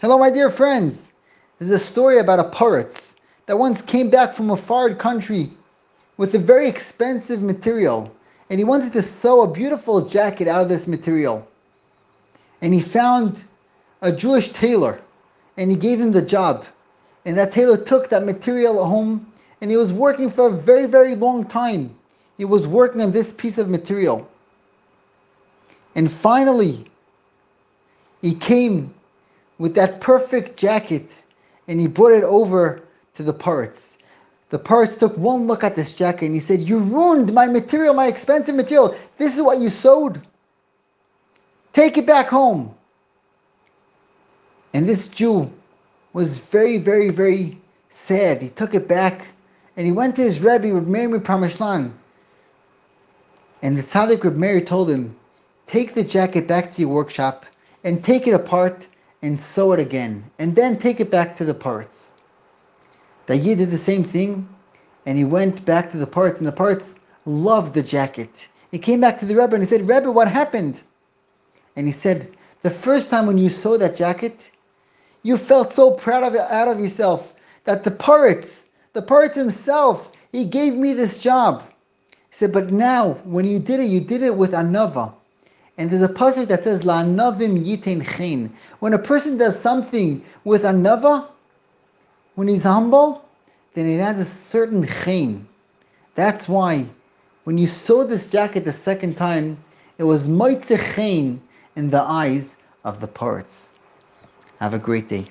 Hello, my dear friends. There's a story about a poritz that once came back from a far country with a very expensive material, and he wanted to sew a beautiful jacket out of this material. And he found a Jewish tailor, and he gave him the job. And that tailor took that material home, and he was working for a very, very long time. He was working on this piece of material. And finally, he came with that perfect jacket and he brought it over to the poritz. The poritz took one look at this jacket and he said, You ruined my material, my expensive material. This is what you sewed. Take it back home. And this Jew was very, very, very sad. He took it back and he went to his Rebbe, Reb Meir Pramashlan. And the tzaddik Reb Meir told him, Take the jacket back to your workshop and take it apart and sew it again, and then take it back to the poritz. The Yid did the same thing, and he went back to the poritz and the poritz loved the jacket. He came back to the Rebbe and he said, Rebbe, what happened? And he said, the first time when you saw that jacket, you felt so proud of it out of yourself that the poritz, the poritz himself, he gave me this job. He said, but now when you did it, you did it with anava. And there's a passage that says, La'anavim yiten chen. When a person does something with anava, when he's humble, then it has a certain chen. That's why when you saw this jacket the second time, it was moitze chen in the eyes of the poritz. Have a great day.